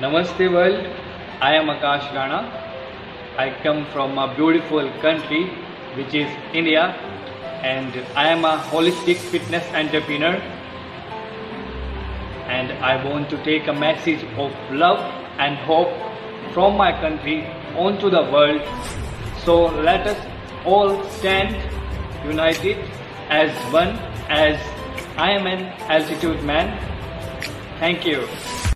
Namaste world. I am Akash Rana. I come from a beautiful country which is India and I am a holistic fitness entrepreneur and I want to take a message of love and hope from my country onto the world. So let us all stand united as one as I am an altitude man. Thank you.